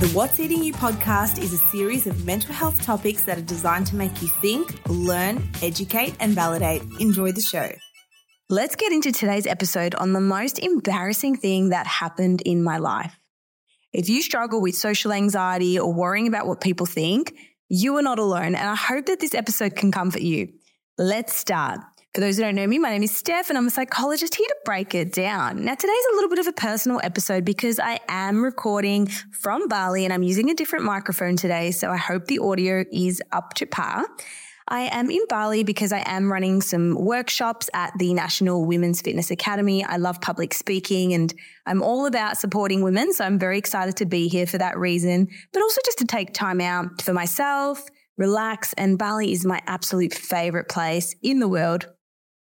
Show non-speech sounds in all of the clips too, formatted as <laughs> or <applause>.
The What's Eating You podcast is a series of mental health topics that are designed to make you think, learn, educate, and validate. Enjoy the show. Let's get into today's episode on the most embarrassing thing that happened in my life. If you struggle with social anxiety or worrying about what people think, you are not alone, and I hope that this episode can comfort you. Let's start. For those who don't know me, my name is Steph and I'm a psychologist here to break it down. Now, today's a little bit of a personal episode because I am recording from Bali and I'm using a different microphone today. So I hope the audio is up to par. I am in Bali because I am running some workshops at the National Women's Fitness Academy. I love public speaking and I'm all about supporting women. So I'm very excited to be here for that reason, but also just to take time out for myself, relax. And Bali is my absolute favorite place in the world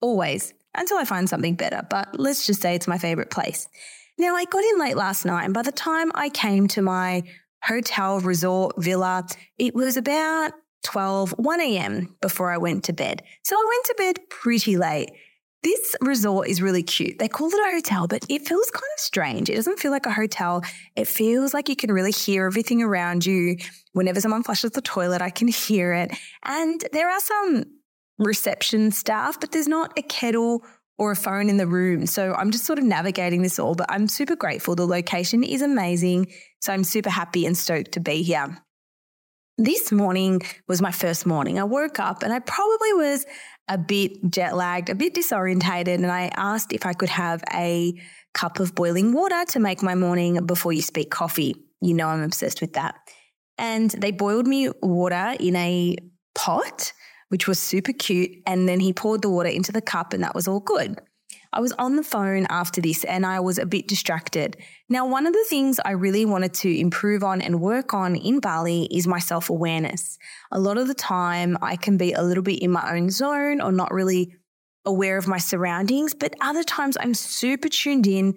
always until I find something better. But let's just say it's my favorite place. Now, I got in late last night, and by the time I came to my hotel, resort, villa, it was about 12, 1 a.m. before I went to bed. So I went to bed pretty late. This resort is really cute. They call it a hotel, but it feels kind of strange. It doesn't feel like a hotel. It feels like you can really hear everything around you. Whenever someone flushes the toilet, I can hear it. And there are some reception staff, but there's not a kettle or a phone in the room. So I'm just sort of navigating this all, but I'm super grateful. The location is amazing. So I'm super happy and stoked to be here. This morning was my first morning. I woke up and I probably was a bit jet lagged, a bit disorientated, and I asked if I could have a cup of boiling water to make my morning before you speak coffee. You know, I'm obsessed with that. And they boiled me water in a pot which was super cute. And then he poured the water into the cup, and that was all good. I was on the phone after this and I was a bit distracted. Now, one of the things I really wanted to improve on and work on in Bali is my self awareness. A lot of the time, I can be a little bit in my own zone or not really aware of my surroundings, but other times I'm super tuned in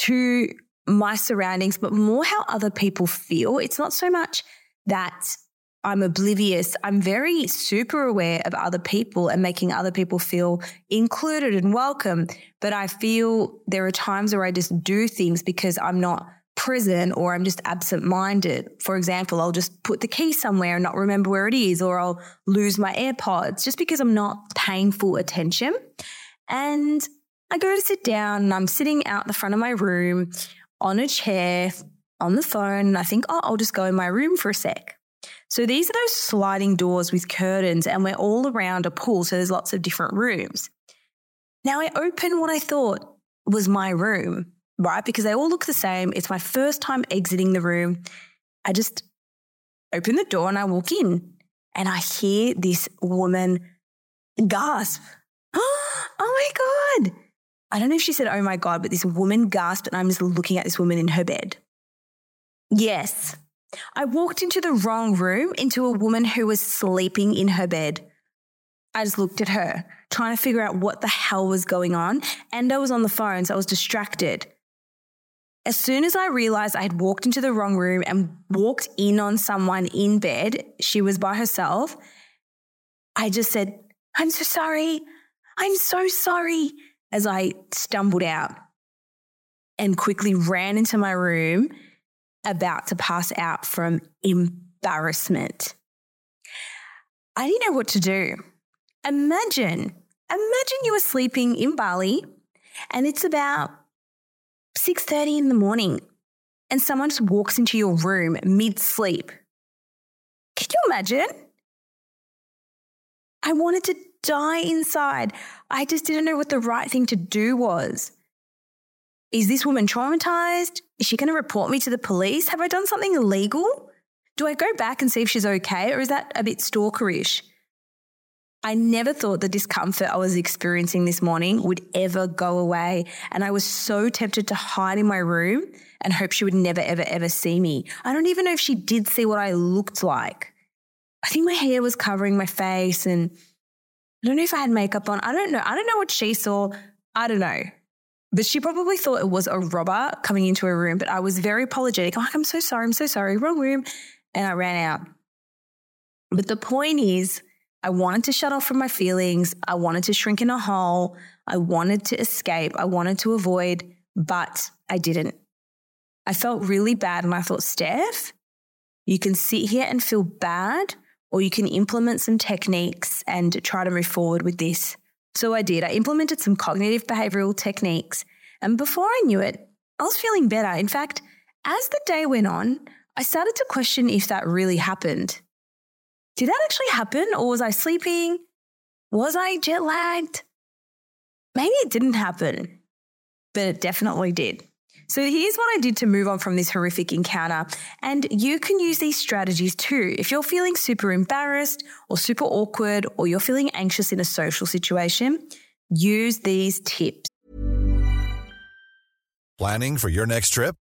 to my surroundings, but more how other people feel. It's not so much that I'm oblivious. I'm very super aware of other people and making other people feel included and welcome. But I feel there are times where I just do things because I'm not present or I'm just absent minded. For example, I'll just put the key somewhere and not remember where it is, or I'll lose my AirPods just because I'm not paying full attention. And I go to sit down and I'm sitting out the front of my room on a chair on the phone. And I think, oh, I'll just go in my room for a sec. So these are those sliding doors with curtains, and we're all around a pool. So there's lots of different rooms. Now I open what I thought was my room, right? Because they all look the same. It's my first time exiting the room. I just open the door and I walk in, and I hear this woman gasp. <gasps> Oh my God. I don't know if she said, oh my God, but this woman gasped, and I'm just looking at this woman in her bed. Yes, I walked into the wrong room, into a woman who was sleeping in her bed. I just looked at her, trying to figure out what the hell was going on. And I was on the phone, so I was distracted. As soon as I realized I had walked into the wrong room and walked in on someone in bed, she was by herself. I just said, I'm so sorry. I'm so sorry. As I stumbled out and quickly ran into my room, about to pass out from embarrassment. I didn't know what to do. Imagine, imagine you were sleeping in Bali and it's about 6:30 in the morning and someone just walks into your room mid-sleep. Can you imagine? I wanted to die inside. I just didn't know what the right thing to do was. Is this woman traumatized? Is she going to report me to the police? Have I done something illegal? Do I go back and see if she's okay, or is that a bit stalkerish? I never thought the discomfort I was experiencing this morning would ever go away. And I was so tempted to hide in my room and hope she would never, ever, ever see me. I don't even know if she did see what I looked like. I think my hair was covering my face and I don't know if I had makeup on. I don't know. I don't know what she saw. I don't know. But she probably thought it was a robber coming into her room. But I was very apologetic. I'm like, I'm so sorry. I'm so sorry. Wrong room. And I ran out. But the point is, I wanted to shut off from my feelings. I wanted to shrink in a hole. I wanted to escape. I wanted to avoid, but I didn't. I felt really bad. And I thought, Steph, you can sit here and feel bad, or you can implement some techniques and try to move forward with this. So I did. I implemented some cognitive behavioral techniques. And before I knew it, I was feeling better. In fact, as the day went on, I started to question if that really happened. Did that actually happen? Or was I sleeping? Was I jet lagged? Maybe it didn't happen, but it definitely did. So here's what I did to move on from this horrific encounter. And you can use these strategies too. If you're feeling super embarrassed or super awkward or you're feeling anxious in a social situation, use these tips. Planning for your next trip?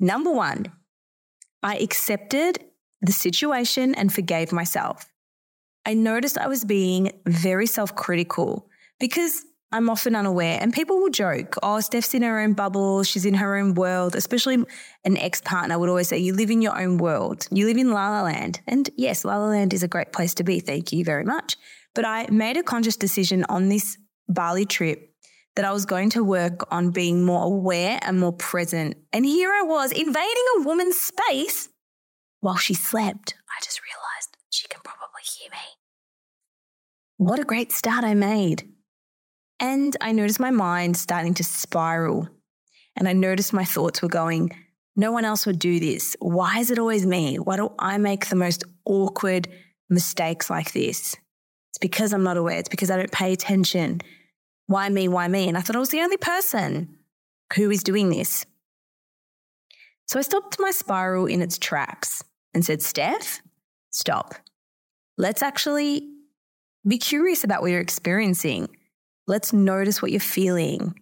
Number one, I accepted the situation and forgave myself. I noticed I was being very self critical because I'm often unaware, and people will joke, oh, Steph's in her own bubble, she's in her own world, especially an ex partner would always say, you live in your own world, you live in La La Land. And yes, La La Land is a great place to be, thank you very much. But I made a conscious decision on this Bali trip that I was going to work on being more aware and more present. And here I was invading a woman's space while she slept. I just realized she can probably hear me. What a great start I made. And I noticed my mind starting to spiral. And I noticed my thoughts were going, no one else would do this. Why is it always me? Why do I make the most awkward mistakes like this? It's because I'm not aware. It's because I don't pay attention. Why me? Why me? And I thought I was the only person who is doing this. So I stopped my spiral in its tracks and said, Steph, stop. Let's actually be curious about what you're experiencing. Let's notice what you're feeling.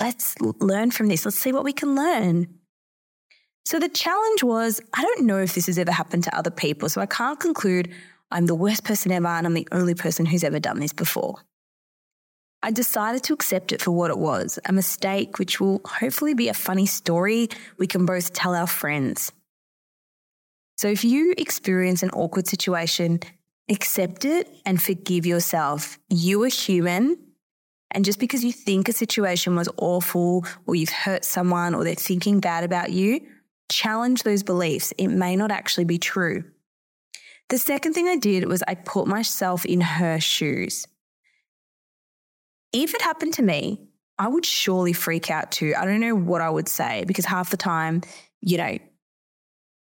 Let's learn from this. Let's see what we can learn. So the challenge was I don't know if this has ever happened to other people. So I can't conclude I'm the worst person ever and I'm the only person who's ever done this before. I decided to accept it for what it was a mistake, which will hopefully be a funny story we can both tell our friends. So if you experience an awkward situation, accept it and forgive yourself. You are human. And just because you think a situation was awful or you've hurt someone or they're thinking bad about you, challenge those beliefs. It may not actually be true. The second thing I did was I put myself in her shoes. If it happened to me, I would surely freak out too. I don't know what I would say because half the time, you know,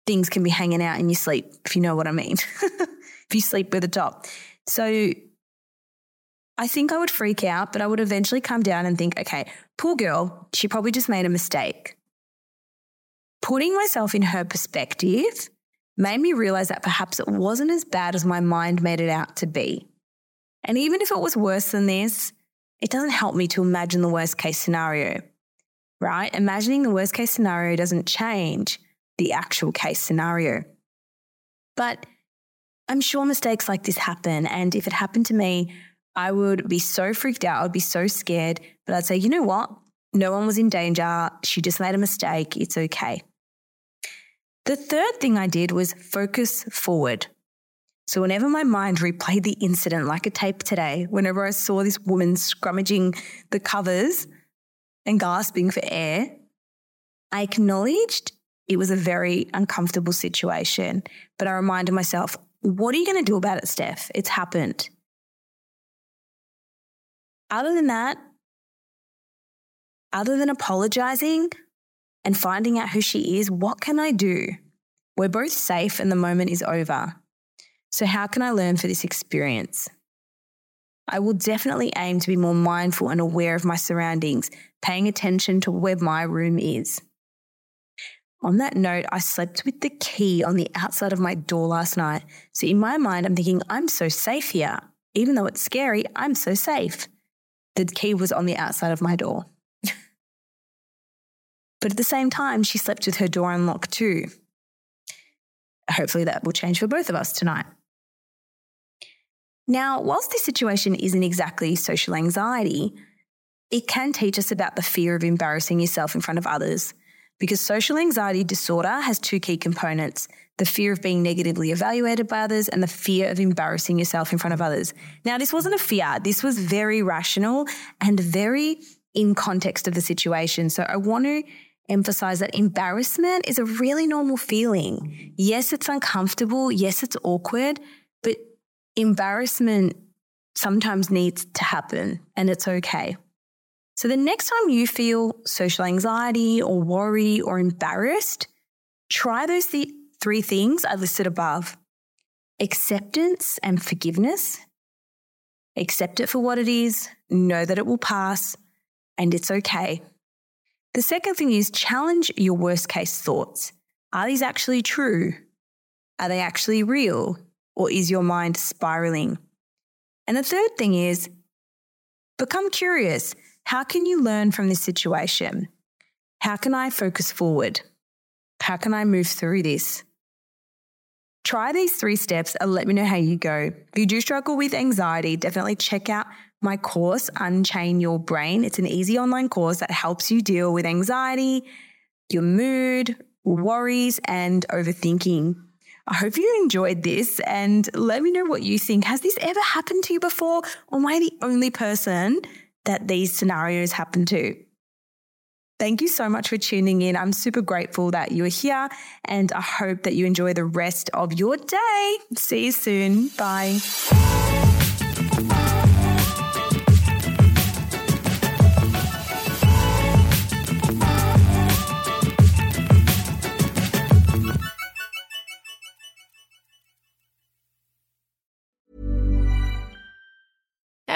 things can be hanging out in your sleep, if you know what I mean. <laughs> if you sleep with a top. So I think I would freak out, but I would eventually come down and think, okay, poor girl, she probably just made a mistake. Putting myself in her perspective made me realize that perhaps it wasn't as bad as my mind made it out to be. And even if it was worse than this, it doesn't help me to imagine the worst case scenario, right? Imagining the worst case scenario doesn't change the actual case scenario. But I'm sure mistakes like this happen. And if it happened to me, I would be so freaked out. I'd be so scared. But I'd say, you know what? No one was in danger. She just made a mistake. It's okay. The third thing I did was focus forward. So, whenever my mind replayed the incident like a tape today, whenever I saw this woman scrummaging the covers and gasping for air, I acknowledged it was a very uncomfortable situation. But I reminded myself, what are you going to do about it, Steph? It's happened. Other than that, other than apologizing and finding out who she is, what can I do? We're both safe and the moment is over. So, how can I learn for this experience? I will definitely aim to be more mindful and aware of my surroundings, paying attention to where my room is. On that note, I slept with the key on the outside of my door last night. So in my mind, I'm thinking, I'm so safe here. Even though it's scary, I'm so safe. The key was on the outside of my door. <laughs> but at the same time, she slept with her door unlocked too. Hopefully, that will change for both of us tonight. Now, whilst this situation isn't exactly social anxiety, it can teach us about the fear of embarrassing yourself in front of others because social anxiety disorder has two key components the fear of being negatively evaluated by others and the fear of embarrassing yourself in front of others. Now, this wasn't a fear, this was very rational and very in context of the situation. So I want to emphasize that embarrassment is a really normal feeling. Yes, it's uncomfortable. Yes, it's awkward, embarrassment sometimes needs to happen and it's okay. So the next time you feel social anxiety or worry or embarrassed, try those th- three things I listed above acceptance and forgiveness. Accept it for what it is, know that it will pass, and it's okay. The second thing is challenge your worst case thoughts. Are these actually true? Are they actually real? Or is your mind spiraling? And the third thing is become curious. How can you learn from this situation? How can I focus forward? How can I move through this? Try these three steps and let me know how you go. If you do struggle with anxiety, definitely check out my course, Unchain Your Brain. It's an easy online course that helps you deal with anxiety, your mood, worries, and overthinking. I hope you enjoyed this and let me know what you think. Has this ever happened to you before? Or am I the only person that these scenarios happen to. Thank you so much for tuning in. I'm super grateful that you're here and I hope that you enjoy the rest of your day. See you soon. Bye.